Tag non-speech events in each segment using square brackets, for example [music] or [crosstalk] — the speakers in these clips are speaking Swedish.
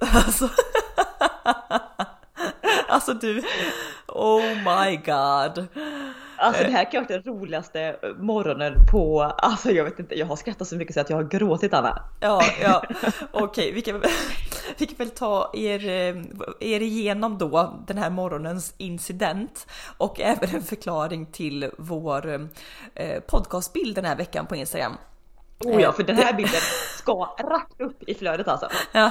Alltså, [laughs] alltså du, oh my god. Alltså det här kan ha varit den roligaste morgonen på, alltså jag vet inte, jag har skrattat så mycket så att jag har gråtit Anna. Ja, ja, [laughs] okej, okay, vi, kan, [laughs] vi kan väl ta er, er igenom då den här morgonens incident och även en förklaring till vår eh, podcastbild den här veckan på Instagram. Oh ja, för den här bilden ska rakt upp i flödet alltså. [laughs] Ja,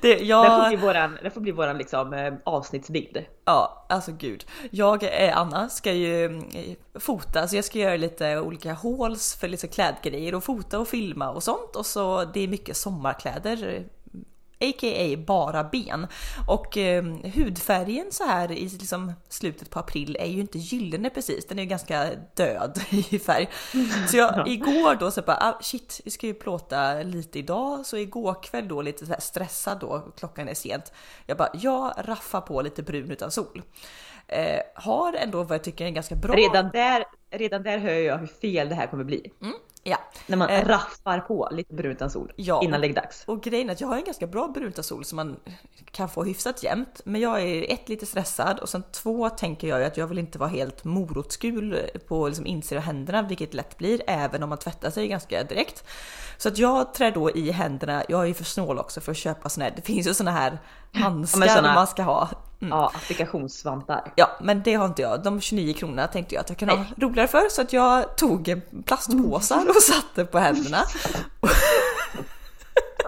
det, jag... det får bli våran, det får bli våran liksom, eh, avsnittsbild. Ja, alltså gud. Jag, eh, Anna, ska ju eh, fota, så jag ska göra lite olika hauls för lite klädgrejer och fota och filma och sånt. Och så det är mycket sommarkläder a.k.a. bara ben. Och eh, hudfärgen så här i liksom slutet på april är ju inte gyllene precis, den är ju ganska död [laughs] i färg. Så jag igår då så bara ah, shit, vi ska ju plåta lite idag, så igår kväll då lite så stressad då, klockan är sent. Jag bara, jag raffar på lite brun utan sol. Eh, har ändå vad jag tycker är en ganska bra... Redan där, redan där hör jag hur fel det här kommer bli. Mm. Ja. När man eh, raffar på lite brunt sol ja, innan läggdags. Och grejen är att jag har en ganska bra brunt sol som man kan få hyfsat jämnt. Men jag är ett lite stressad och sen två tänker jag ju att jag vill inte vara helt morotsgul på liksom insidan av händerna, vilket lätt blir även om man tvättar sig ganska direkt. Så att jag trär då i händerna, jag är ju för snål också för att köpa såna här, det finns ju såna här handskar ja, såna, man ska ha. Mm. Ja, applikationssvampar. Ja, men det har inte jag. De 29 kronorna tänkte jag att jag kunde ha roligare för så att jag tog plastpåsar och satte på händerna. [laughs]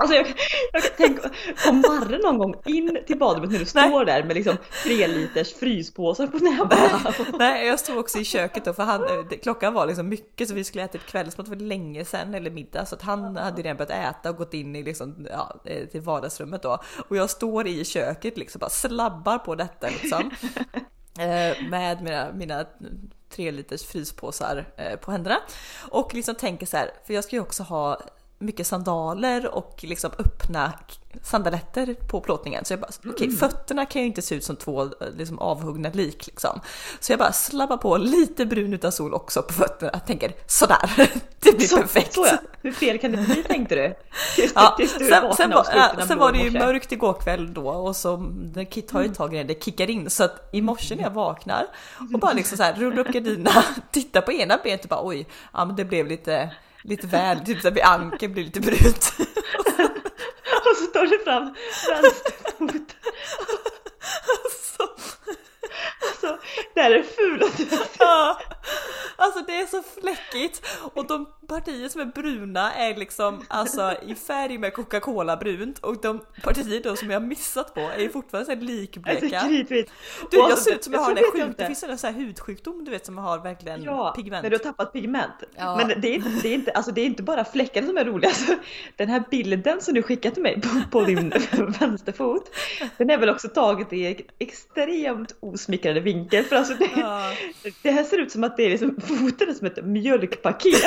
Alltså jag, jag tänka, kom Marre någon gång in till badrummet när du står där med liksom tre liters fryspåsar på näbbarna? Nej, jag stod också i köket då för han, klockan var liksom mycket så vi skulle äta ett kvällsmat för länge sedan eller middag så att han hade redan börjat äta och gått in i liksom, ja, eh, till vardagsrummet då och jag står i köket liksom bara slabbar på detta liksom. [laughs] Eh, med mina, mina tre liters fryspåsar eh, på händerna och liksom tänker så här, för jag ska ju också ha mycket sandaler och liksom öppna sandaletter på plåtningen. Så jag bara, okej, okay, mm. fötterna kan ju inte se ut som två liksom, avhuggna lik liksom. Så jag bara slabbar på lite brun utan sol också på fötterna. Jag tänker sådär, [laughs] det blir så, perfekt. Så ja. Hur fel kan det bli [laughs] tänkte du? Just, ja, [laughs] just sen, sen, var, äh, sen var det ju mörkt igår kväll då och så Kit har ju mm. tag i det kickar in så att i morse när jag vaknar och bara liksom så här rullar upp gardinerna, tittar på ena benet och bara oj, ja men det blev lite lite väl, typ så vid ankeln blir lite brunt. [laughs] och så tar du fram vänsterfoten. alltså, alltså, det här är det fulaste jag Alltså det är så fläckigt och de partier som är bruna är liksom alltså i färg med Coca-Cola brunt och de partier då som jag har missat på är fortfarande så likbleka. Alltså, du jag ser ut som jag har den sjuk, det finns en sån här hudsjukdom du vet som har verkligen ja, pigment. när du har tappat pigment. Ja. Men det är, det, är inte, alltså det är inte bara fläckarna som är roliga. Alltså, den här bilden som du skickat till mig på, på din [laughs] vänsterfot, den är väl också taget i extremt osmickrande vinkel. För alltså det, ja. det här ser ut som att det är liksom foten är som ett mjölkpaket.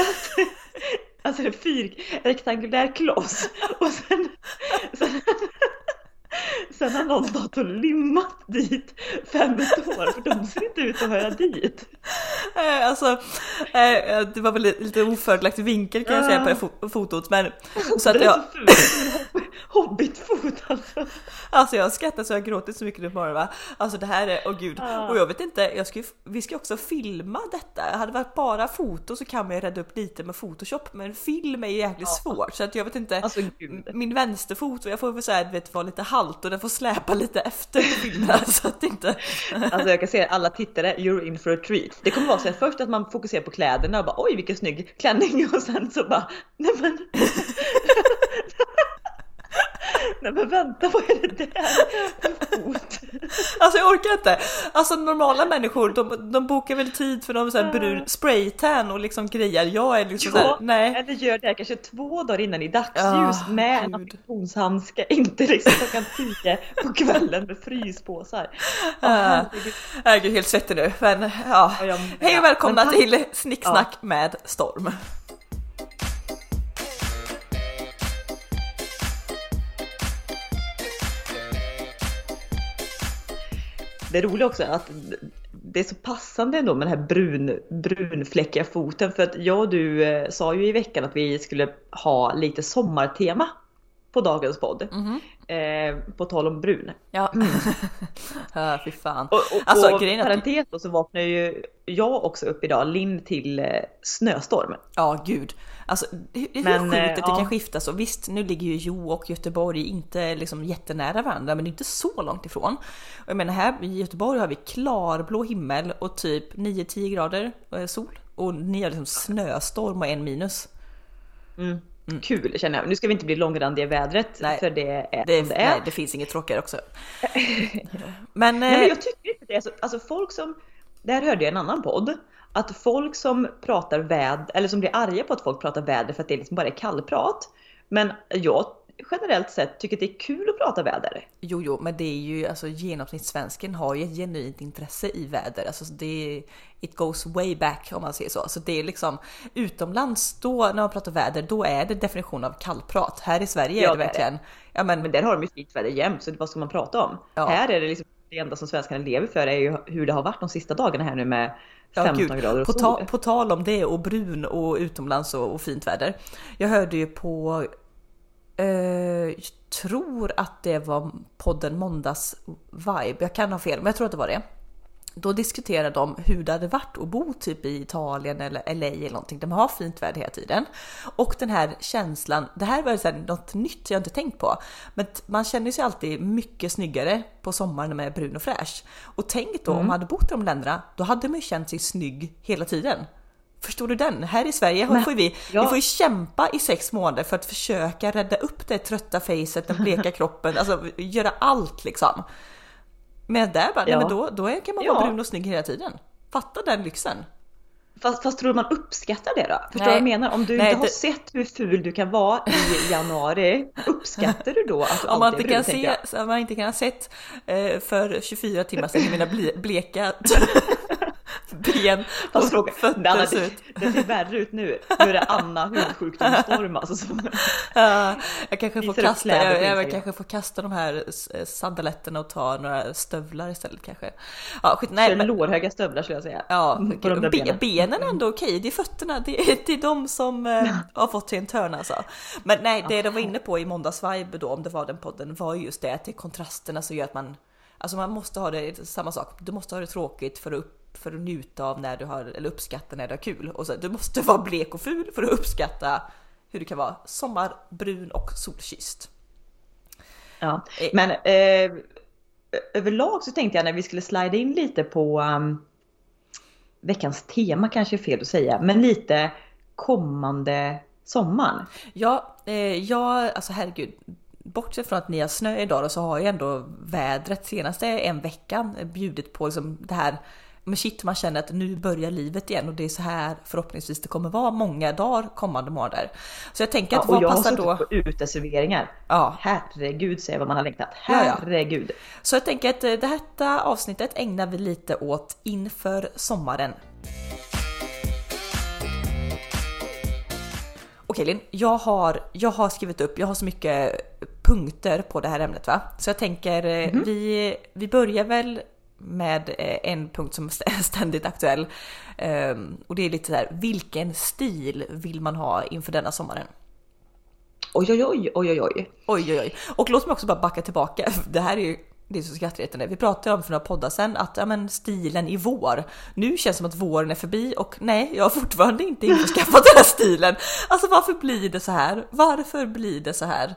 [laughs] Alltså en fyr, rektangulär kloss. Och sen, sen, sen har någon stått och limmat dit fem tår för de ser inte ut att höra dit. Eh, alltså, eh, det var väl lite ofördelaktig vinkel kan jag säga på det fotot men så att jag... Hobbitfot alltså. Alltså jag skrattar så jag gråter så mycket nu på morgonen va. Alltså det här är, åh oh gud. Och jag vet inte, jag ska, vi ska också filma detta. Hade det varit bara foto så kan man ju rädda upp lite med photoshop men film är jäkligt ah. svårt så att jag vet inte. Alltså, min vänsterfot, jag får väl säga vet vara lite halt och den får släpa lite efter filmen [laughs] så att inte. Alltså jag kan se alla tittare, you're in for a treat. Det kommer vara så att först att man fokuserar på kläderna och bara oj vilken snygg klänning [laughs] och sen så bara nej men [laughs] Nej men vänta, vad är det där? Alltså jag orkar inte. Alltså normala människor, de, de bokar väl tid för någon sån här brun spraytan och liksom grejer. Jag är liksom ja, såhär, nej. Eller gör det kanske två dagar innan i dagsljus oh, med en applikationshandske, [laughs] inte liksom klockan tio på kvällen med fryspåsar. Oh, jag är helt svettig nu, men ja. Hej och välkomna till Snicksnack ja. med Storm. Det roliga också är att det är så passande ändå med den här brun, brunfläckiga foten. För att jag och du eh, sa ju i veckan att vi skulle ha lite sommartema på dagens podd. Mm Eh, på tal om brun. Ja, [laughs] ja fy fan. Och, och, Alltså, och parentes då så vaknade ju jag också upp idag, Linn till eh, snöstorm. Ja, gud. Alltså hur, hur Men, sjukt eh, att det ja. kan skifta så. Visst, nu ligger ju Jo och Göteborg inte liksom jättenära varandra, men det är inte så långt ifrån. Och jag menar här i Göteborg har vi klarblå himmel och typ 9-10 grader eh, sol och ni har liksom snöstorm och en minus. Mm. Kul känner jag. Nu ska vi inte bli långrandiga i vädret Nej. för det är Det, det är. nej, det finns inget tråkigare också. [laughs] Men, Nej, men eh, jag tycker inte det. Alltså, alltså folk som, där hörde jag en annan podd, att folk som pratar väder, eller som blir arga på att folk pratar väder för att det liksom bara är kallprat. Men jag generellt sett tycker att det är kul att prata väder. Jo, jo, men det är ju alltså genomsnittssvensken har ju ett genuint intresse i väder. Alltså det it goes way back om man säger så. Så det är liksom utomlands då när man pratar väder, då är det definition av kallprat. Här i Sverige Ja, är det verkligen. Ja, men, Men där har de ju fint väder jämt, så vad ska man prata om? Ja. Här är det liksom det enda som svenskarna lever för är ju hur det har varit de sista dagarna här nu med Ja, 15 gud. grader och På, ta, på tal om det och brun och utomlands och, och fint väder. Jag hörde ju på, jag tror att det var podden Måndags Vibe, jag kan ha fel men jag tror att det var det. Då diskuterade de hur det hade varit att bo typ i Italien eller LA eller någonting. De har fint väder hela tiden. Och den här känslan, det här var så här något nytt jag inte tänkt på. Men man känner sig alltid mycket snyggare på sommaren när man är brun och fräsch. Och tänk då om man hade bott i de länderna, då hade man ju känt sig snygg hela tiden. Förstår du den? Här i Sverige Men- får vi, ja. vi får kämpa i sex månader för att försöka rädda upp det trötta facet, den bleka [laughs] kroppen, alltså göra allt liksom. Men där bara, Ja. nej men då, då kan man Ja. vara brun och snygg hela tiden. Fatta den lyxen. Fast, fast tror du man uppskattar det då? Förstår du vad jag menar? Om du Nej, inte har det- sett hur ful du kan vara i januari, uppskattar du då att du Om man inte kan brun, se, om man inte kan ha sett eh, för 24 timmar sedan mina ble, bleka [laughs] ben och fråga, fötter ser det, ut. det ser värre ut nu. Nu är det Anna hudsjukdomsstorm alltså. Som, [laughs] Ja, jag kanske får kasta, jag, jag kanske får kasta de här sandaletterna och ta några stövlar istället kanske. Ja, skit, nej, men, lårhöga stövlar skulle jag säga. ja, [laughs] på de där benen. benen är ändå okej, det är fötterna, det är, det är de som eh, har fått sig en törn alltså. Men nej, det de var inne på i måndagsvibe då, om det var den podden, var ju just det att det är kontrasterna som gör att man, alltså man måste ha det, samma sak, du måste ha det tråkigt för att upp för att njuta av när du har, eller uppskatta när du har kul. Och så, du måste vara blek och ful för att uppskatta hur det kan vara sommarbrun och solkysst. Ja. Eh. Men eh, överlag så tänkte jag när vi skulle slida in lite på um, veckans tema kanske är fel att säga, men lite kommande sommaren. Ja, eh, jag, alltså herregud. Bortsett från att ni har snö idag då, så har ju ändå vädret senaste en veckan bjudit på liksom det här men shit, man känner att nu börjar livet igen och det är så här förhoppningsvis det kommer vara många dagar kommande månader. Så jag tänker Ja, att och vad jag har passar suttit då? på uteserveringar. Ja, Herregud säger vad man har längtat. Ja, ja. Herregud. så jag tänker att eh, det här avsnittet ägnar vi lite åt inför sommaren. Okej Linn, jag har, jag har skrivit upp, jag har så mycket punkter på det här ämnet va? Så jag tänker eh, vi, vi börjar väl med eh, en punkt som är [laughs] ständigt aktuell. Ehm, och det är lite så här, vilken stil vill man ha inför denna sommaren? Oj, oj, oj, oj, oj, oj. Oj, oj, oj. Och låt mig också bara backa tillbaka. [laughs] Det här är ju det är så skrattretande. Vi pratade om för några poddar sen att ja, men stilen i vår. Nu känns det som att våren är förbi och nej, jag har fortfarande inte införskaffat den här stilen. Alltså varför blir det så här? Varför blir det så här?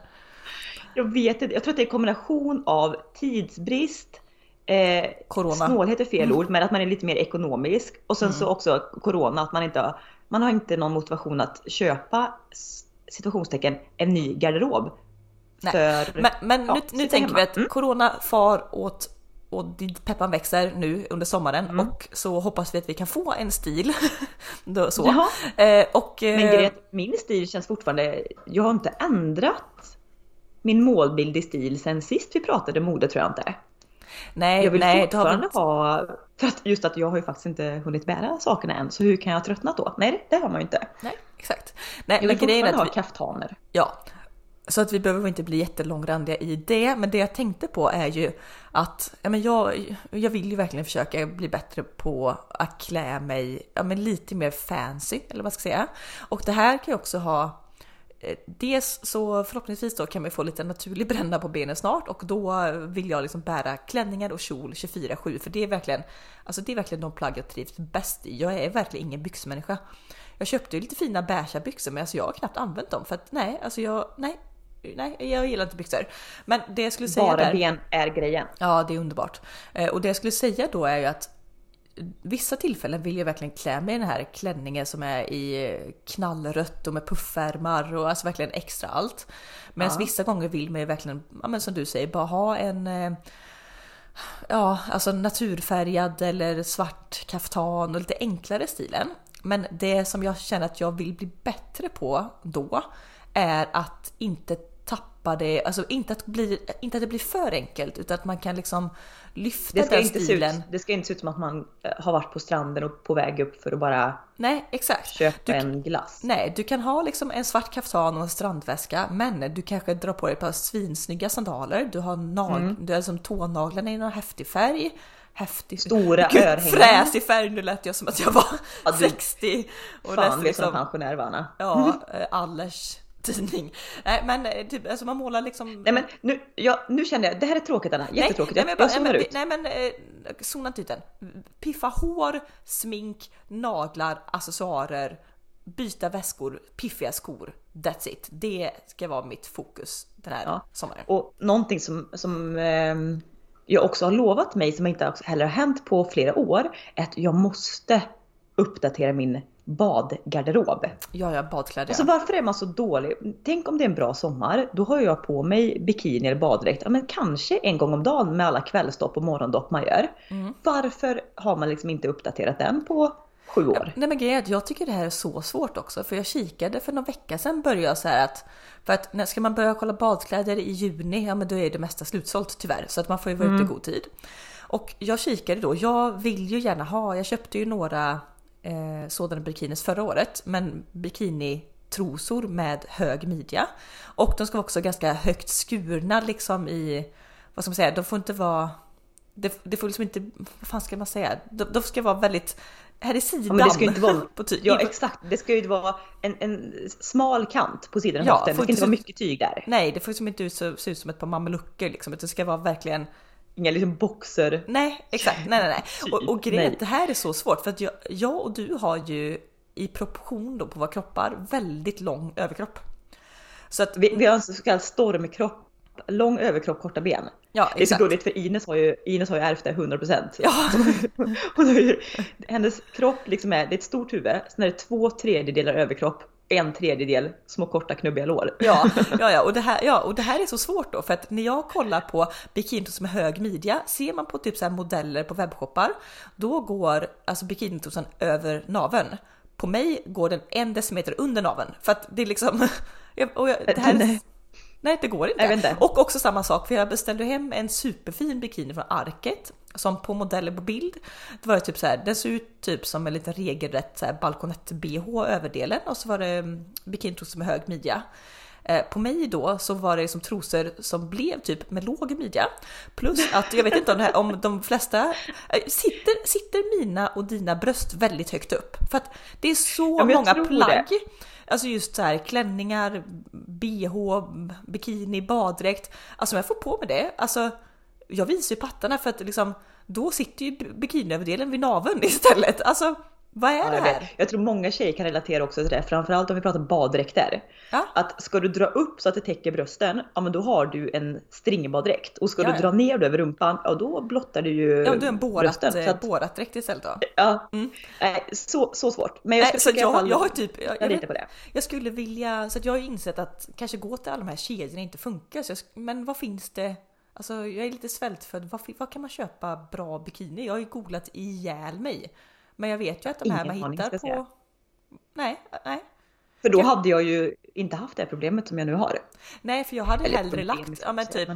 Jag vet inte, jag tror att det är en kombination av tidsbrist, eh, Corona. snålhet är fel ord, men att man är lite mer ekonomisk. Och sen Mm. så också corona, att man inte har, man har inte någon motivation att köpa situationstecken en ny garderob. Nej, För, Men, men ja, nu, nu tänker hemma. vi att Mm. corona far åt och peppan växer nu under sommaren Mm. och så hoppas vi att vi kan få en stil. [laughs] Så. Eh, och, eh, Men grejen min stil känns fortfarande, jag har inte ändrat min målbild i stil sen sist vi pratade mode tror jag inte. Nej, Jag vill nej, det har fortfarande ha, för att just att jag har ju faktiskt inte hunnit bära sakerna än, så hur kan jag ha tröttnat då? Nej, det, har man ju inte. Nej, exakt. Nej, Jag vill fortfarande ha vi, kaftaner. Ja, så att vi behöver inte bli jättelångrandiga i det. Men det jag tänkte på är ju att ja, men jag, jag vill ju verkligen försöka bli bättre på att klä mig ja, men lite mer fancy, eller vad ska jag säga. Och det här kan ju också ha dels så förhoppningsvis då kan vi få lite naturlig bränna på benen snart och då vill jag liksom bära klänningar och kjol 24-7 för det är verkligen, alltså det är verkligen de plagg jag trivs bäst i. Jag är verkligen ingen byxmänniska. Jag köpte ju lite fina beiga byxor men alltså jag har knappt använt dem för att nej, alltså jag, nej, nej, jag gillar inte byxor. Men det jag skulle säga Bara där, ben är grejen. Ja, det är underbart. Eh, Och det jag skulle säga då är ju att vissa tillfällen vill jag verkligen klä mig i den här klänningen som är i knallrött och med puffärmar och alltså verkligen extra allt. Medan Ja. vissa gånger vill man ju verkligen, ja men som du säger, bara ha en eh, Ja, alltså naturfärgad eller svart kaftan och lite enklare stilen. Men det som jag känner att jag vill bli bättre på då är att inte tappa det, alltså inte att, bli, inte att det blir för enkelt utan att man kan liksom lyfta den stilen. ut, det ska inte se ut som att man eh, har varit på stranden och på väg upp för att bara Nej, exakt. köpa Du- en glass. Nej, du kan ha liksom en svart kaftan och en strandväska, men du kanske drar på dig ett par svinsnygga sandaler. Du har nag- Mm. du har liksom tånaglarna i någon häftig färg. Häftig, Stora Gud, örhängen. Fräsig färg, nu lät jag som att jag var Ja, du- 60. Och Fan läste liksom pensionär va Anna? ja, eh, Allers tidning. Nej men eh, typ, alltså man målar liksom... Nej men nu, ja, nu känner jag, det här är tråkigt Anna, jättetråkigt. Nej, nej, jag men, zonar ut. men, nej men eh, zona inte ut den. Piffa hår, smink, naglar, accessoarer, byta väskor, piffiga skor. That's it. Det ska vara mitt fokus den här Ja. sommaren. Och någonting som, som ehm, jag också har lovat mig som inte heller har hänt på flera år är att jag måste uppdatera min badgarderob. Ja, ja, badkläder. Alltså varför är man så dålig? Tänk om det är en bra sommar, då har jag på mig bikini eller baddräkt, ja men kanske en gång om dagen med alla kvällsdopp och morgondopp man gör. Mm. Varför har man liksom inte uppdaterat den på sju år? Nej men grejen är att jag tycker det här är så svårt också för jag kikade för någon vecka sedan började jag så här att för att när ska man börja kolla badkläder i juni, ja men då är det mesta slutsålt tyvärr så att man får ju vara ute i god tid. Och jag kikade då, jag vill ju gärna ha, jag köpte ju några eh, sådana bikinis förra året men bikinitrosor med hög midja och de ska vara också ganska högt skurna liksom i, vad ska man säga, de får inte vara det, det får liksom inte, vad fan ska man säga? De, de ska vara väldigt här i sidan. Ja, men det ska ju inte vara, [laughs] på ja exakt, det ska ju vara en, en smal kant på sidan av Ja, höften. Det ska inte inte vara mycket tyg där. Nej, det får liksom inte se ut som ett par mamelucker liksom. Det ska vara verkligen Inga liksom boxer. Nej, exakt. Nej, nej, nej. Och, och grejen det här är så svårt för att jag, jag och du har ju i proportion då på våra kroppar väldigt lång överkropp. Så att Vi, vi har en så kallad stormkropp, lång överkropp, korta ben. ja, Det är så exakt. gulligt för Ines har ju, Ines har ju ärvt det 100%. Ja, [laughs] Hon har ju, hennes kropp liksom är, det är ett stort huvud, sen är det två tredjedelar överkropp, en tredjedel små korta knubbiga lår. ja, ja, ja, och det här, ja, och det här är så svårt då för att när jag kollar på bikinitos med hög midja, ser man på typ så modeller på webbshoppar, då går alltså bikinitosen över naveln. På mig går den en decimeter under naveln för att det är liksom, [laughs] och jag, det här, Nej. Det går inte. Inte. Och också samma sak, för jag beställde hem en superfin bikini från Arket som på modellen på bild. Det var typ så här, den såg ut typ som en liten regelrätt balkonett-bh överdelen och så var det mm, bikinitrosor med hög midja. Eh, På mig då så var det som trosor som blev typ med låg midja. Plus att jag vet inte om, här, om de flesta, eh, sitter, sitter mina och dina bröst väldigt högt upp? För att det är så Ja, många plagg det. Alltså just så här klänningar, bh, bikini, baddräkt. Alltså om jag får på mig det, alltså jag visar ju pattarna för att liksom då sitter ju bikiniöverdelen vid naveln [laughs] istället. Alltså vad är det jag, här? jag tror många tjejer kan relatera också till det, framförallt om vi pratar baddräkter. Ja. Att ska du dra upp så att det täcker brösten, ja men då har du en stringbaddräkt. Och ska Ja, du dra ner det över rumpan, ja då blottar du ju Ja, du är en borat, eh, att, borat-dräkt istället då. ja, Mm. nej, så, så svårt. Men jag, Nej, så jag, fall- jag har typ, jag, jag jag, på det. jag skulle vilja, så att jag har insett att kanske gå till alla de här kedjorna inte funkar. Så jag, men vad finns det? Alltså jag är lite svältfödd. Vad, vad kan man köpa bra bikini? Jag har ju googlat ihjäl mig. Men jag vet ju att de här Ingen man hittar på... Nej, nej. För då hade jag ju inte haft det problemet som jag nu har. Nej, för jag hade Eller hellre lagt, ja men typ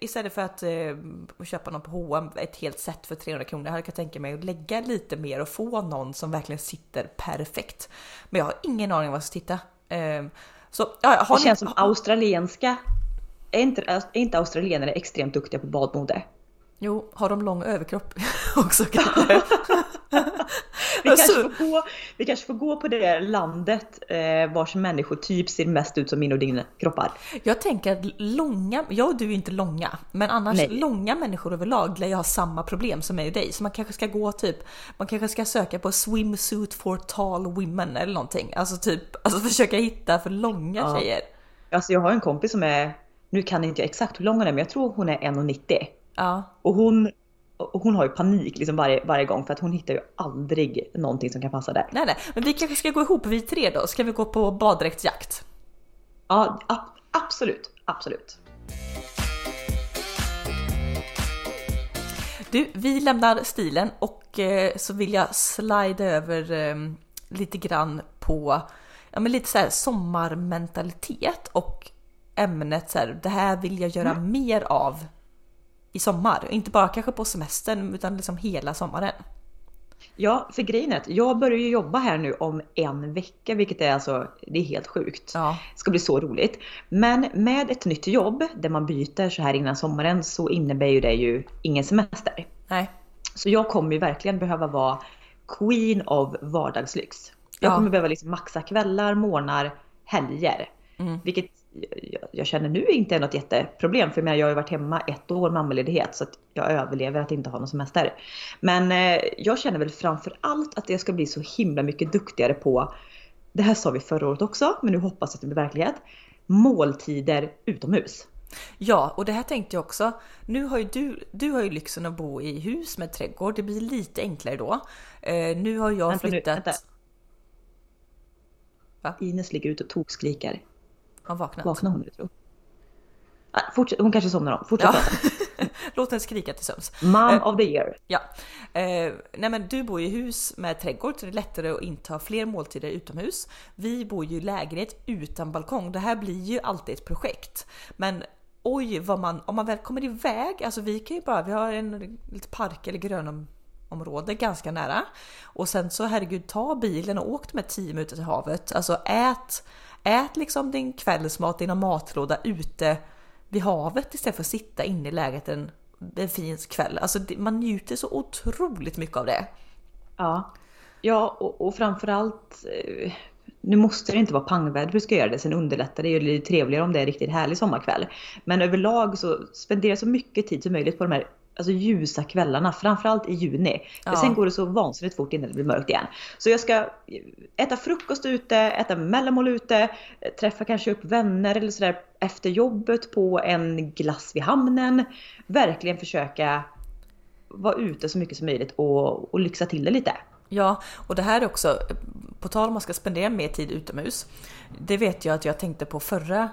istället för att eh, köpa någon på H&M ett helt set för 300 kronor hade jag kunnat tänka mig att lägga lite mer och få någon som verkligen sitter perfekt. Men jag har ingen aning vad jag ska titta. Eh, så ja, har Det ni- känns som australienska, är inte, är inte australienare extremt duktiga på badmode? Jo, har de lång överkropp [laughs] också kanske? [laughs] vi, kanske får gå, vi kanske får gå på det landet eh, vars människor typ ser mest ut som min och din kroppar. Jag tänker att långa, jag och du är inte långa, men annars Nej. långa människor överlag lär ju ha samma problem som mig och dig. Så man kanske ska gå typ, man kanske ska söka på swimsuit for tall women eller någonting. Alltså typ, alltså försöka hitta för långa ja. tjejer. Alltså jag har en kompis som är, nu kan inte jag exakt hur lång hon är, men jag tror hon är 1,90. Ja. Och hon hon har ju panik liksom varje, varje gång för att hon hittar ju aldrig någonting som kan passa där. Nej, nej, men vi kanske ska gå ihop vi tre då. Ska vi gå på baddräktsjakt? Ja, absolut, absolut. Du, vi lämnar stilen och eh, så vill jag slida över eh, lite grann på ja, men lite så här sommarmentalitet och ämnet så här, det här vill jag göra mm. mer av i sommar. Inte bara kanske på semestern utan liksom hela sommaren. Ja, för grejen är att jag börjar ju jobba här nu om en vecka, vilket är alltså, det är helt sjukt. Ja. Det ska bli så roligt. Men med ett nytt jobb där man byter så här innan sommaren så innebär ju det ju ingen semester. Nej. Så jag kommer ju verkligen behöva vara queen of vardagslyx. Jag ja. kommer behöva liksom maxa kvällar, morgnar, helger. Mm. Vilket jag känner nu inte är något jätteproblem för jag har ju varit hemma ett år mammaledighet så att jag överlever att inte ha någon semester. Men eh, jag känner väl framför allt att jag ska bli så himla mycket duktigare på, det här sa vi förra året också, men nu hoppas jag att det blir verklighet, måltider utomhus. Ja, och det här tänkte jag också. Nu har ju du, du har ju lyxen att bo i hus med trädgård. Det blir lite enklare då. Eh, nu har jag vänta flyttat... Nu, Va? Ines ligger ute och tokskrikar. Har vaknat. Vaknar hon nu tror jag? Fortsätt, hon kanske somnar om. Fortsätt ja. [laughs] Låt henne skrika till sömns. Mom uh, of the year. Ja. Uh, nej men du bor i hus med trädgård så det är lättare att inta fler måltider utomhus. Vi bor ju i lägenhet utan balkong. Det här blir ju alltid ett projekt. Men oj vad man, om man väl kommer iväg, alltså vi kan ju bara, vi har en lite park eller grönområde ganska nära. Och sen så herregud ta bilen och åk med 10 minuter till havet. Alltså ät Ät liksom din kvällsmat i någon matlåda ute vid havet istället för att sitta inne i lägenheten en fin kväll. Alltså man njuter så otroligt mycket av det. Ja, ja och, och framförallt eh, nu måste det inte vara pangväder du ska göra det, sen underlättar det ju lite trevligare om det är en riktigt härlig sommarkväll. Men överlag så spendera så mycket tid som möjligt på de här alltså ljusa kvällarna, framförallt i juni. Ja. För sen går det så vansinnigt fort innan det blir mörkt igen. Så jag ska äta frukost ute, äta mellanmål ute, träffa kanske upp vänner eller sådär efter jobbet på en glass vid hamnen. Verkligen försöka vara ute så mycket som möjligt och, och lyxa till det lite. Ja, och det här är också, på tal om man ska spendera mer tid utomhus. Det vet jag att jag tänkte på förra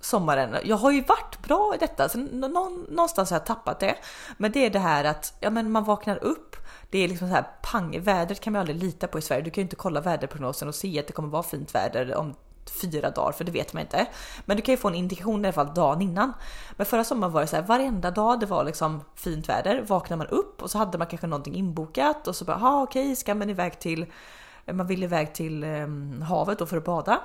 sommaren. Jag har ju varit bra i detta, så någonstans har jag tappat det. Men det är det här att ja, men man vaknar upp. Det är liksom så här pang, vädret kan man aldrig lita på i Sverige. Du kan ju inte kolla väderprognosen och se att det kommer vara fint väder om fyra dagar, för det vet man inte. Men du kan ju få en indikation i alla fall dagen innan. Men förra sommaren var det så här varenda dag det var liksom fint väder. Vaknar man upp och så hade man kanske någonting inbokat och så bara, okej, okay, ska man iväg till man vill iväg till um, havet då för att bada.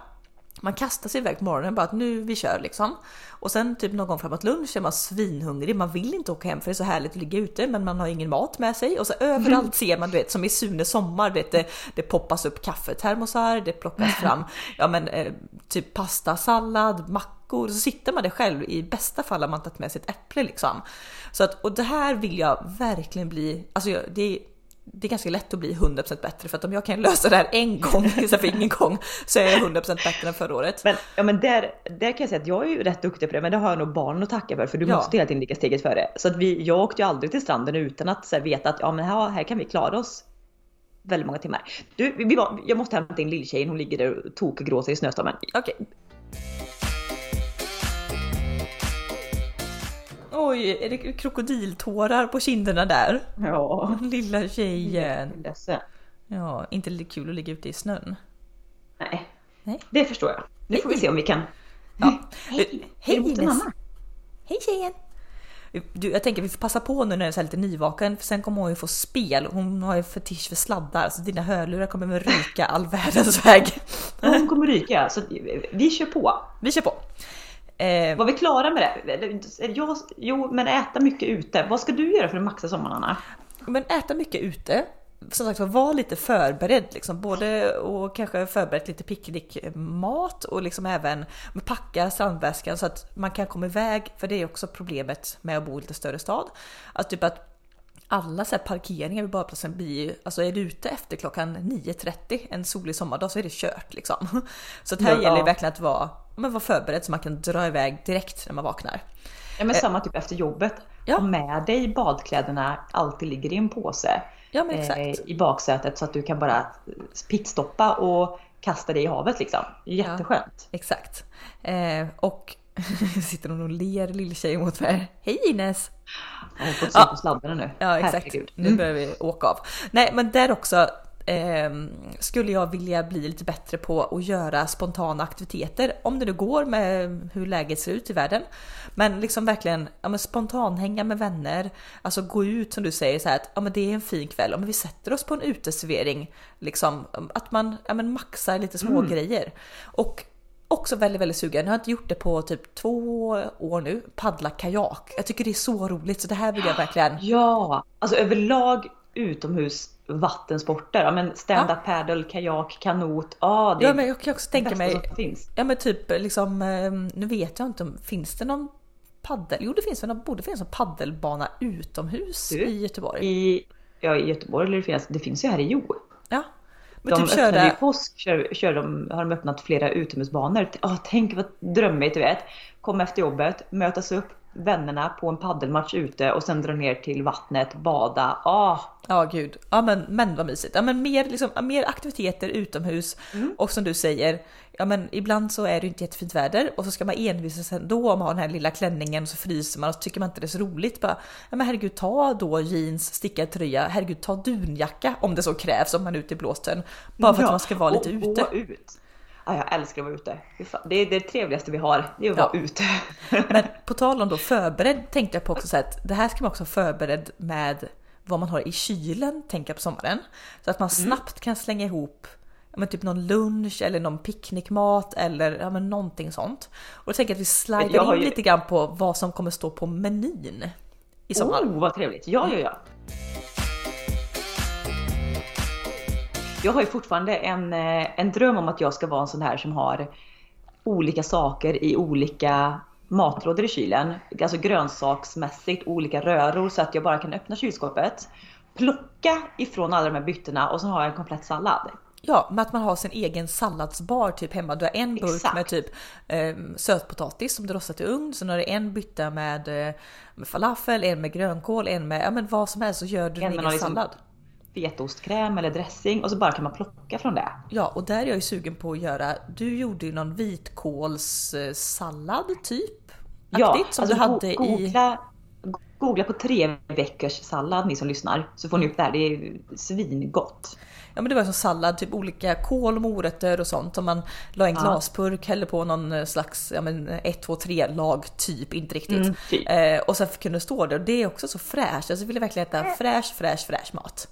Man kastar sig iväg på morgonen bara att nu vi kör liksom. Och sen typ någon gång framåt lunch är man svinhungrig. Man vill inte åka hem för det är så härligt att ligga ute men man har ingen mat med sig. Och så överallt ser man du vet som i Sune sommar. vet, det, det poppas upp kaffetermosar, det plockas fram [laughs] ja men eh, typ pasta, sallad, mackor. Så sitter man där själv. I bästa fall har man tagit med sig ett äpple liksom. Så att, och det här vill jag verkligen bli. Alltså det är det är ganska lätt att bli 100% bättre för att om jag kan lösa det här en gång [laughs] istället för ingen gång så är jag 100% bättre än förra året. Men, ja, men där, där kan jag säga att jag är ju rätt duktig på det men det har jag nog barnen att tacka för för du ja. måste hela tiden ligga steget före. Så att vi, jag åkte ju aldrig till stranden utan att här, veta att ja, men här, här kan vi klara oss väldigt många timmar. Du, vi var, jag måste hämta in lilltjejen, hon ligger där och tokgråter i snöstormen. Okay. Oj, är det krokodiltårar på kinderna där? Ja. [laughs] Lilla tjejen. Ledsen. Ja, inte kul att ligga ute i snön. Nej, Nej. det förstår jag. Nu får vi se om vi kan... Ja. [laughs] Hej, Hej! Mamma. Hej tjejen! Du, jag tänker vi får passa på nu när den är lite nyvaken för sen kommer hon ju få spel. Hon har ju fetisch för sladdar så dina hörlurar kommer att ryka all [laughs] världens väg. Hon kommer ryka så vi kör på. Vi kör på. Eh, var vi klara med det? Jag, jo, men äta mycket ute. Vad ska du göra för att maxa sommarna? Men äta mycket ute. som sagt var lite förberedd liksom, både och kanske förberett lite picknickmat och liksom även packa strandväskan så att man kan komma iväg. För det är också problemet med att bo i lite större stad. Att typ att alla så parkeringar vid badplatsen blir ju, alltså är du ute efter klockan 9.30 en solig sommardag så är det kört liksom. [laughs] Så att här ja, gäller det verkligen att vara, men vara förberedd så man kan dra iväg direkt när man vaknar. Ja men samma typ efter jobbet. Ja. Ha med dig badkläderna, alltid ligger i en påse. Ja, men exakt. Eh, I baksätet så att du kan bara pitstoppa och kasta dig i havet liksom. Jätteskönt. Ja, exakt. Eh, och [laughs] sitter hon och ler lilltjej mot mig. Hej Ines! Hon har fått syn på sladdarna nu. Ja exakt. Herregud. Mm. Nu börjar vi åka av. Nej men där också eh, skulle jag vilja bli lite bättre på att göra spontana aktiviteter. Om det nu går med hur läget ser ut i världen. Men liksom verkligen ja, men spontanhänga med vänner. Alltså gå ut som du säger så här att ja, men det är en fin kväll. Om vi sätter oss på en uteservering. Liksom, att man ja, men maxar lite små mm. grejer. Och också väldigt, väldigt sugen. Jag har inte gjort det på typ två år nu. Paddla kajak. Jag tycker det är så roligt så det här vill jag verkligen. Ja, alltså överlag utomhus vattensporter. Ja, men stand-up ja. paddle, kajak, kanot. Ah, det ja, men jag kan också tänka mig. Ja, men typ liksom. Ehm, nu vet jag inte om finns det någon paddel? Jo, det finns väl. Borde finnas en paddelbana utomhus du, i Göteborg. I, ja, i Göteborg eller det finns. Det finns ju här i Jo. Ja, men de typ öppnade i påsk, kör, kör de, har de öppnat flera utomhusbanor. Oh, tänk vad drömmigt du vet. Komma efter jobbet, mötas upp, vännerna på en paddelmatch ute och sen dra ner till vattnet, bada. Ah. Ja gud, ja men, men vad mysigt. Ja, men mer, liksom, mer aktiviteter utomhus mm. och som du säger, ja men ibland så är det inte jättefint väder och så ska man envisa sig ändå om att ha den här lilla klänningen och så fryser man och så tycker man inte det är så roligt. Bara, ja men herregud ta då jeans, stickad tröja, herregud ta dunjacka om det så krävs om man är ute i blåsten. Bara för ja, att man ska vara lite och, ute. Och ut. Ja, jag älskar att vara ute. Det är det trevligaste vi har, det är att ja. vara ute. [laughs] Men på tal om då förberedd tänkte jag på också så att det här ska man också vara förberedd med vad man har i kylen, tänker jag på sommaren. Så att man mm. snabbt kan slänga ihop men typ någon lunch eller någon picknickmat eller ja, men någonting sånt. Och jag tänker att vi slider in ju... lite grann på vad som kommer stå på menyn i sommar. Oh, vad trevligt! Ja, ja, ja. Jag har ju fortfarande en, eh, en dröm om att jag ska vara en sån här som har olika saker i olika matlådor i kylen. Alltså grönsaksmässigt, olika röror så att jag bara kan öppna kylskåpet, plocka ifrån alla de här byttorna och så har jag en komplett sallad. Ja, med att man har sin egen salladsbar typ hemma. Du har en burk Exakt. med typ eh, sötpotatis som du rostat i ugn. Sen har du en bytta med, eh, med falafel, en med grönkål, en med ja, men vad som helst så gör du en din egen liksom sallad. Fetostkräm eller dressing och så bara kan man plocka från det. Ja, och där är jag ju sugen på att göra. Du gjorde ju någon vitkålssallad typ? Ja, Aktigt, som alltså du hade googla, i... googla på tre veckors sallad ni som lyssnar så får ni upp det här. Det är svingott ja men det var som sallad, typ olika kål och morötter och sånt som man la i en ja. glaspurk, hällde på någon eh, slags, ja men 1, 2, 3 lag typ, inte riktigt. Mm, typ. eh, och sen kunde det stå där och det är också så fräscht, alltså jag ville verkligen äta fräsch, fräsch, fräsch mat.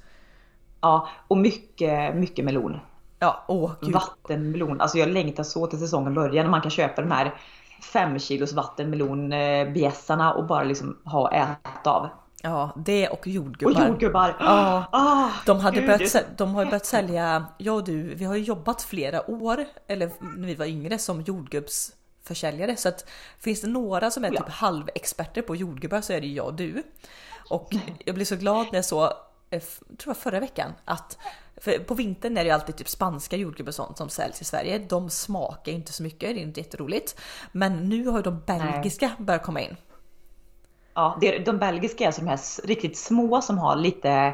Ja, och mycket, mycket melon. Ja, åh gud. Vattenmelon, alltså jag längtar så till säsongen börjar när man kan köpa de här 5 kilos vattenmelonbjässarna och bara liksom ha äta av. Ja, det och jordgubbar. Och jordgubbar! Ja, ah, de, hade börjat, de har börjat sälja, jag och du, vi har ju jobbat flera år, eller när vi var yngre, som jordgubbsförsäljare. Så att finns det några som är typ halvexperter på jordgubbar så är det jag och du. Och jag blev så glad när jag eh, tror jag förra veckan, att för på vintern är det ju alltid typ spanska jordgubbar och sånt som säljs i Sverige. De smakar inte så mycket, det är inte jätteroligt. Men nu har ju de belgiska Nej. börjat komma in. Ja, det är, de belgiska är alltså de här riktigt små som har lite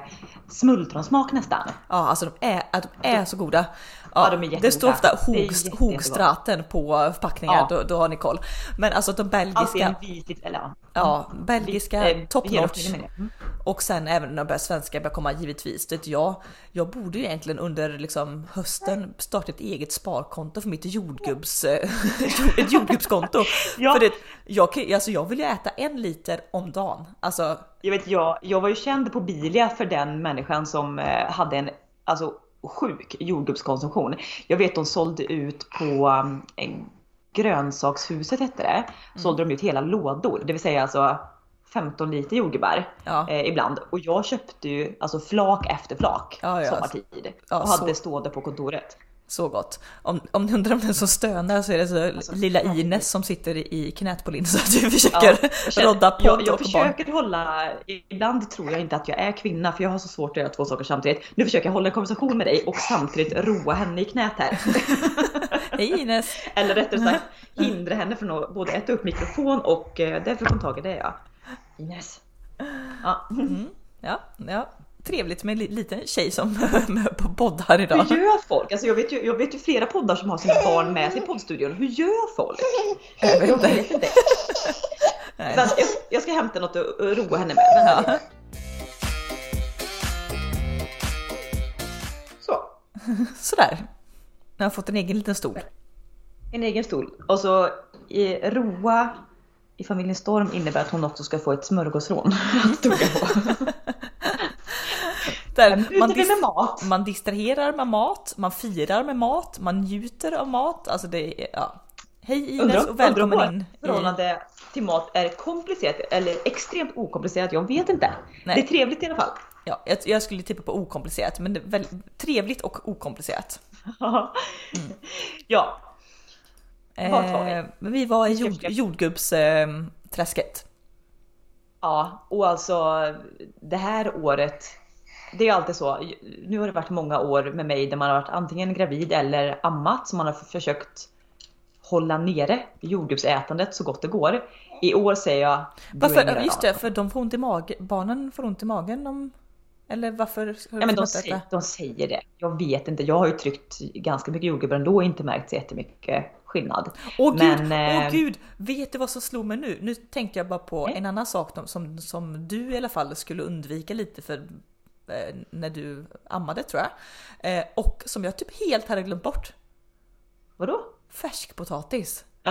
smultronsmak nästan. Ja, alltså de är, de är så goda. Ja, ja de är Det står ofta Hogstraten på förpackningar, ja. då, då har ni koll. Men alltså de belgiska. Vit, eller, ja. ja, belgiska eh, top notch. Mm. Och sen även när börjar svenska börjar komma givetvis. Det jag, jag borde ju egentligen under liksom hösten starta ett eget sparkonto för mitt jordgubbs, [laughs] ett jordgubbskonto. ja. För det, jag, alltså jag vill ju äta en liter om dagen. Alltså, jag vet, jag, jag var ju känd på Bilia för den människan som eh, hade en alltså, sjuk jordgubbskonsumtion. Jag vet de sålde ut på um, grönsakshuset hette det. Mm. Sålde de ut hela lådor, det vill säga alltså 15 liter jordgubbar Ja. eh, ibland. Och jag köpte ju alltså flak efter flak Ja, ja. sommartid. Och hade så- stående på kontoret. Så gott. Om, om ni undrar om den som stönar så är det så Alltså, lilla. Ines som sitter i knät på Linn så att vi försöker jag, känner- rodda podd jag, jag och barn. försöker hålla, ibland tror jag inte att jag är kvinna för jag har så svårt att göra två saker samtidigt. Nu försöker jag hålla en konversation med dig och samtidigt roa henne i knät här. [laughs] Hej Ines! Eller rättare sagt hindra henne från att både äta upp mikrofon och därför kom tag i det ja. Ines. Ja. Ja, ja. Trevligt med en li- liten tjej som [laughs] poddar idag. Hur gör folk? Alltså jag, vet ju, jag vet ju flera poddar som har sina barn med sig i poddstudion. Hur gör folk? Jag vet Jag inte. vet inte. [laughs] Jag, jag ska hämta något att roa henne med. Ja. Så. [laughs] Sådär. Jag har fått en egen liten stol. En egen stol. Och så i roa i familjen Storm innebär att hon också ska få ett smörgåsrån att tugga på. Där man, dis- med mat. man distraherar med mat, man firar med mat, man njuter av mat. Alltså det är, ja. Hej Ines och välkommen vårt in. Förhållande till mat är komplicerat eller extremt okomplicerat. Jag vet inte. Nej. Det är trevligt i alla fall. ja, jag, jag skulle tippa på okomplicerat, men det är väldigt trevligt och okomplicerat. Ja, Vart var vi? Eh, vi var i jord, jordgubbsträsket. Ja, och alltså det här året, det är alltid så. Nu har det varit många år med mig där man har varit antingen gravid eller ammat som man har försökt hålla nere jordgubbsätandet så gott det går. I år säger jag Varför? Just det, för de får ont i magen. Barnen får ont i magen. om- Eller varför? Ja, men de, säger, de säger det. Jag vet inte. Jag har ju tryckt ganska mycket jordgubbar ändå och inte märkt så jättemycket skillnad. Åh gud, Men, åh eh, gud! Vet du vad som slog mig nu? Nu tänkte jag bara på Nej. en annan sak som- som, du i alla fall skulle undvika lite för när du ammade tror jag. Eh, och som jag typ helt hade glömt bort. Vadå? Färskpotatis. [gasps]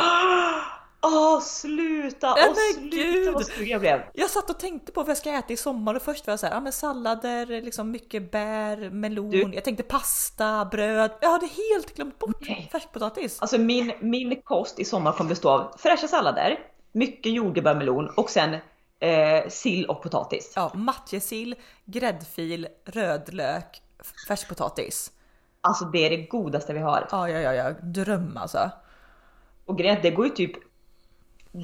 Åh sluta! Nej, Åh men sluta gud! vad sugen jag blev! Jag satt och tänkte på vad jag ska äta i sommar och först var jag så här, ja men sallader, liksom mycket bär, melon, Du- jag tänkte pasta, bröd. Jag hade helt glömt bort Nej. färskpotatis. Alltså min, min kost i sommar kommer bestå av fräscha sallader, mycket jordgubbar, melon och sen eh, sill och potatis. Ja, matjessill, gräddfil, rödlök, färskpotatis. Alltså det är det godaste vi har. Ja, ja, ja, ja, dröm alltså. Och grejen det går ju typ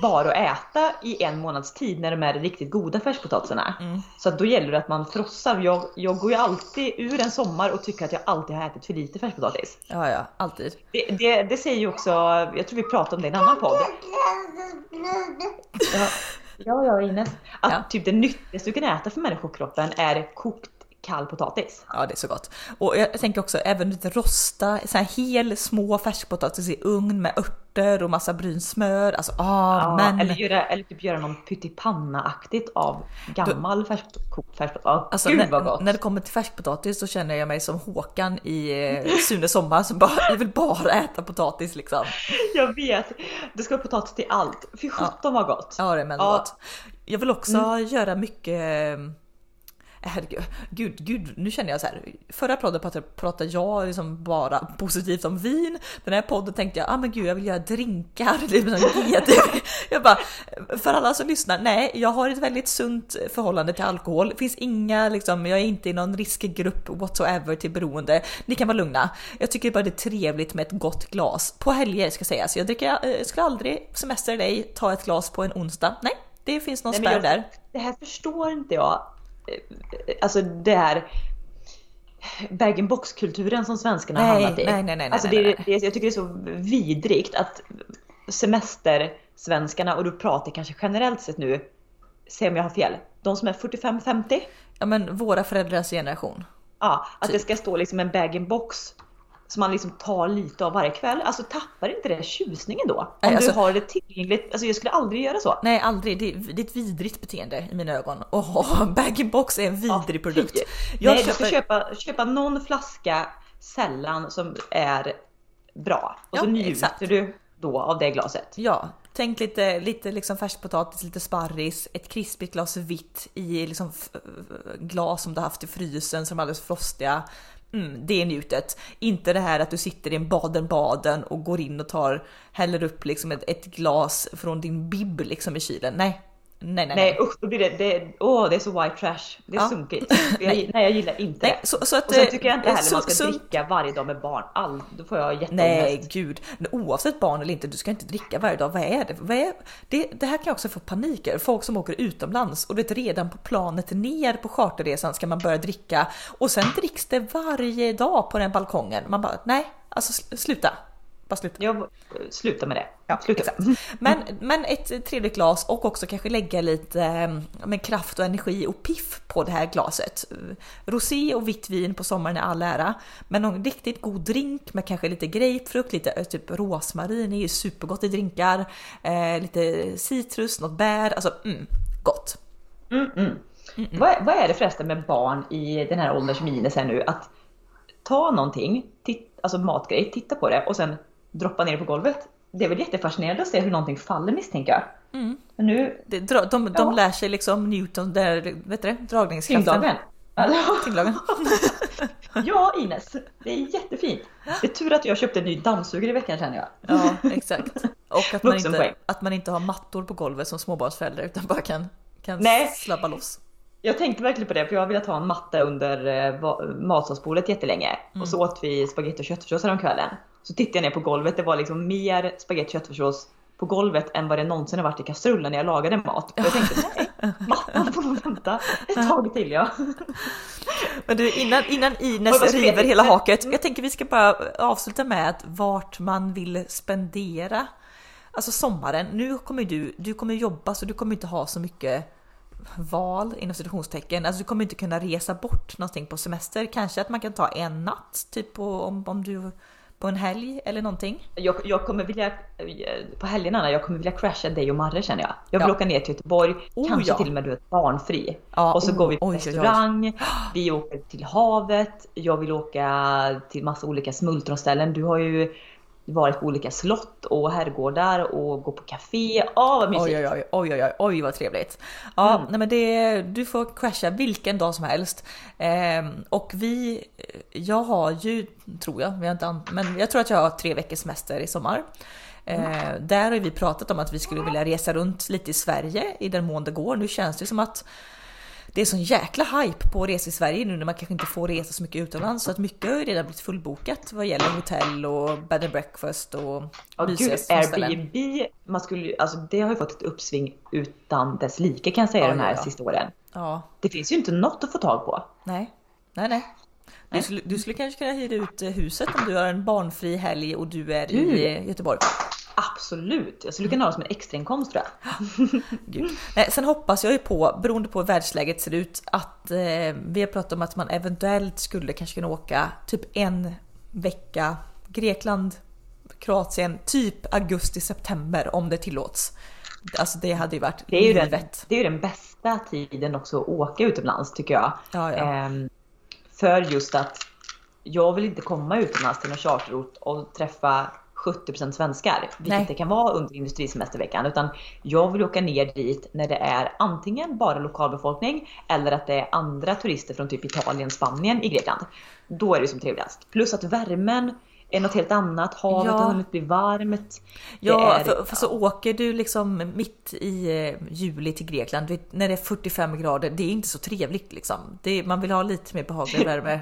bara att äta i en månads tid när de är riktigt goda färskpotatisarna. Mm. Så att då gäller det att man frossar. Jag, jag går ju alltid ur en sommar och tycker att jag alltid har ätit för lite färskpotatis. Ja, ja, alltid. Det, det, det säger ju också, jag tror vi pratade om det i en annan podd. [laughs] Ja, ja, ja Ines. Att Ja. typ det nyttigaste du kan äta för människokroppen är kokt kall potatis. Ja, det är så gott. Och jag tänker också även lite rosta, så här hel små färskpotatis i ugn med örter och massa brynt smör. Alltså, ah, Ja, eller, göra, eller typ göra någon pyttipanna-aktigt av gammal färsk, kokt färskpotatis. Ja, Alltså, Gud när, vad gott! när det kommer till färskpotatis så känner jag mig som Håkan i eh, Sune Sommar som bara, jag vill bara äta potatis liksom. Jag vet! Det ska vara potatis till allt. Fy sjutton vad gott! Ja, det är Ja. gott. Jag vill också göra mycket eh, Herregud, gud, gud, nu känner jag så här. Förra podden pratade, pratade jag liksom bara positivt om vin. Den här podden tänkte jag, ah men gud, jag vill göra drinkar. [laughs] GT. Jag bara, för alla som lyssnar, nej, jag har ett väldigt sunt förhållande till alkohol. Det finns inga, liksom, jag är inte i någon riskgrupp whatsoever till beroende. Ni kan vara lugna. Jag tycker bara det är trevligt med ett gott glas på helger ska sägas. Jag dricker, eh, jag skulle aldrig semester dig ta ett glas på en onsdag. Nej, det finns någon spärr där. Det här förstår inte jag. Eh, Alltså det här bag-in-box-kulturen som svenskarna har Nej, hamnat i. nej, nej, nej, alltså det. Det, jag tycker det är så vidrigt att semestersvenskarna, och du pratar kanske generellt sett nu, säg om jag har fel, de som är 45-50, Ja men våra föräldrars generation. ja, att Typ. det ska stå liksom en bag-in-box som man liksom tar lite av varje kväll. Alltså tappar inte det tjusningen då? Om Nej, alltså- du har det tillgängligt. Alltså jag skulle aldrig göra så. Nej aldrig, det är, det är ett vidrigt beteende i mina ögon. Och bag-in-box är en vidrig Ja, produkt. fy. Jag Nej, du ska köper, köpa, köpa någon flaska sällan som är bra. Och så Ja, njuter exakt. du då av det glaset. ja, tänk lite, lite liksom färskpotatis, lite sparris, ett krispigt glas vitt i liksom glas som du haft i frysen som är alldeles frostiga. Mm, det är njutet. Inte det här att du sitter i en Baden-Baden och går in och tar, häller upp liksom ett, ett glas från din bib liksom i kylen. Nej, Nej, nej, nej. usch, då blir det, det, åh, det är så white trash. Det är ja. sunkigt. [laughs] Jag, nej. jag gillar inte nej, så, så att, och sen tycker jag inte heller så, man ska så, dricka varje dag med barn. All, då får jag jätteångest. Nej, gud. Oavsett barn eller inte, du ska inte dricka varje dag. Vad är det? Vad är, det, det här kan jag också få panik över. Folk som åker utomlands och det redan på planet ner på charterresan ska man börja dricka och sen dricks det varje dag på den balkongen. Man bara, nej, alltså sluta. Bara sluta. Jag, sluta med det. Ja, sluta. Men, men ett trevligt glas och också kanske lägga lite eh, med kraft och energi och piff på det här glaset. Rosé och vitt vin på sommaren är all ära, men någon riktigt god drink med kanske lite grapefrukt, lite eh, typ rosmarin är ju supergott i drinkar, eh, lite citrus, något bär, alltså mm, gott. Mm, mm. Vad, vad, är det förresten med barn i den här åldern som Ines är nu? Att ta någonting, titt, alltså matgrej, titta på det och sen droppa ner på golvet. Det är väl jättefascinerande att se hur någonting faller misstänker jag. Mm. Men nu, det, de, de, ja. lär sig liksom Newton, där, vet du dragningskraften. Tyngdlagen. [laughs] ja Ines, det är jättefint. Det är tur att jag köpte en ny dammsugare i veckan känner jag. Ja exakt. Och att man, inte, att man inte har mattor på golvet som småbarnsförälder utan bara kan, kan Nej. slappa loss. Jag tänkte verkligen på det för jag har velat ha en matta under eh, matsalsbordet jättelänge. Mm. Och så åt vi spagetti och köttfärssås kvällen. Så tittade jag ner på golvet, det var liksom mer spagetti och köttfärssås på golvet än vad det någonsin har varit i kastrullen när jag lagade mat. Och jag tänkte nej, [laughs] mattan får nog vänta ett tag till ja. [laughs] Men du innan, innan Ines river hela haket, jag tänker vi ska bara avsluta med att vart man vill spendera Alltså sommaren, nu kommer du, du kommer jobba så du kommer inte ha så mycket val inom situationstecken. Alltså du kommer inte kunna resa bort någonting på semester. Kanske att man kan ta en natt typ på, om, om du på en helg eller någonting? Jag, jag kommer vilja, på helgerna, jag kommer vilja crasha dig och Marre känner jag. Jag vill ja. åka ner till Göteborg, oh, kanske ja. till och med du är barnfri. Ja, och så oh, går vi på oj, restaurang, oj, oj. vi åker till havet, jag vill åka till massa olika smultronställen. Du har ju varit på olika slott och herrgårdar och gå på café. Åh vad mysigt! Oj oj oj, oj, oj, oj vad trevligt! Ja, mm. nej men det, du får crasha vilken dag som helst. Eh, och vi, jag har ju, tror jag, vi har inte, men jag tror att jag har tre veckors semester i sommar. Eh, mm. där har vi pratat om att vi skulle vilja resa runt lite i Sverige i den mån det går. Nu känns det som att det är sån jäkla hype på resor i Sverige nu när man kanske inte får resa så mycket utomlands så att mycket har ju redan blivit fullbokat vad gäller hotell och bed and breakfast och ja, gud, Airbnb, man skulle, alltså det har ju fått ett uppsving utan dess like kan jag säga ja, de här ja. sista åren. Ja. Det finns ju inte något att få tag på. Nej, nej, nej. Du skulle, du skulle kanske kunna hyra ut huset om du har en barnfri helg och du är i Göteborg. Absolut, jag skulle kunna ha det som en extrainkomst tror jag. [laughs] Nej, sen hoppas jag ju på, beroende på hur världsläget ser ut, att eh, vi har pratat om att man eventuellt skulle kanske kunna åka typ en vecka Grekland, Kroatien, typ augusti-september om det tillåts. Alltså det hade ju varit det är ju livet. Den, det är ju den bästa tiden också att åka utomlands tycker jag. Ja, ja. Ehm, för just att jag vill inte komma utomlands till någon charterort och träffa 70% svenskar, vilket Nej. det kan vara under industrisemesterveckan. Utan jag vill åka ner dit när det är antingen bara lokalbefolkning eller att det är andra turister från typ Italien, Spanien i Grekland. Då är det som trevligast. Plus att värmen är något helt annat, havet ja. har hunnit bli varmt. Ja, är, för, för, så åker du liksom mitt i eh, juli till Grekland när det är 45 grader, det är inte så trevligt liksom. Det, man vill ha lite mer behaglig [laughs] värme.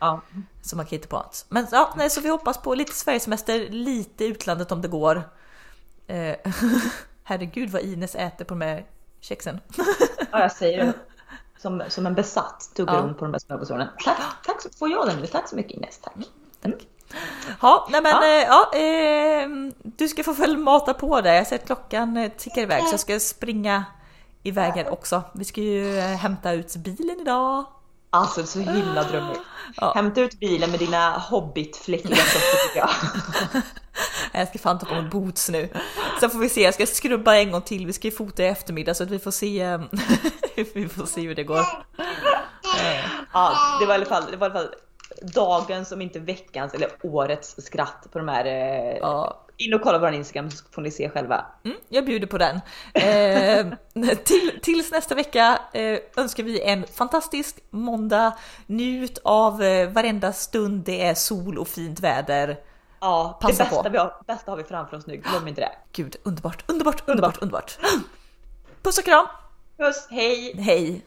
Ja. Så man kan hitta på något. Men ja, nej, så vi hoppas på lite Sverigesemester, lite utlandet om det går. Eh, [laughs] herregud vad Ines äter på de här kexen. ja, jag säger det. Som, som en besatt tuggar ja. hon på de här smörgåsarna. Tack, tack, får jag den nu. Tack så mycket Ines. Tack. Mm. Ja, nej men ja. Eh, ja eh, du ska få väl mata på det. Jag ser att klockan eh, tickar iväg så jag ska springa iväg här också. Vi ska ju eh, hämta ut bilen idag. Alltså så himla drömmigt. Ja. Hämta ut bilen med dina hobbitfläckiga [laughs] fötter tycker jag. jag ska fan ta på mig boots nu. Sen får vi se, jag ska skrubba en gång till. Vi ska ju fota i eftermiddag så att vi får se, [laughs] vi får se hur det går. Ja, det var i alla fall, det var i alla fall dagens, om inte veckans eller årets skratt på de här eh, ja in och kolla vår Instagram så får ni se själva. Mm, jag bjuder på den. Eh, [laughs] till, tills nästa vecka eh, önskar vi en fantastisk måndag. Njut av eh, varenda stund det är sol och fint väder. Ja, Passa det bästa, på. Vi har, bästa har vi framför oss nu, glöm inte det. Gud, underbart, underbart, underbart, underbart. Puss och kram! Puss, hej! Hej!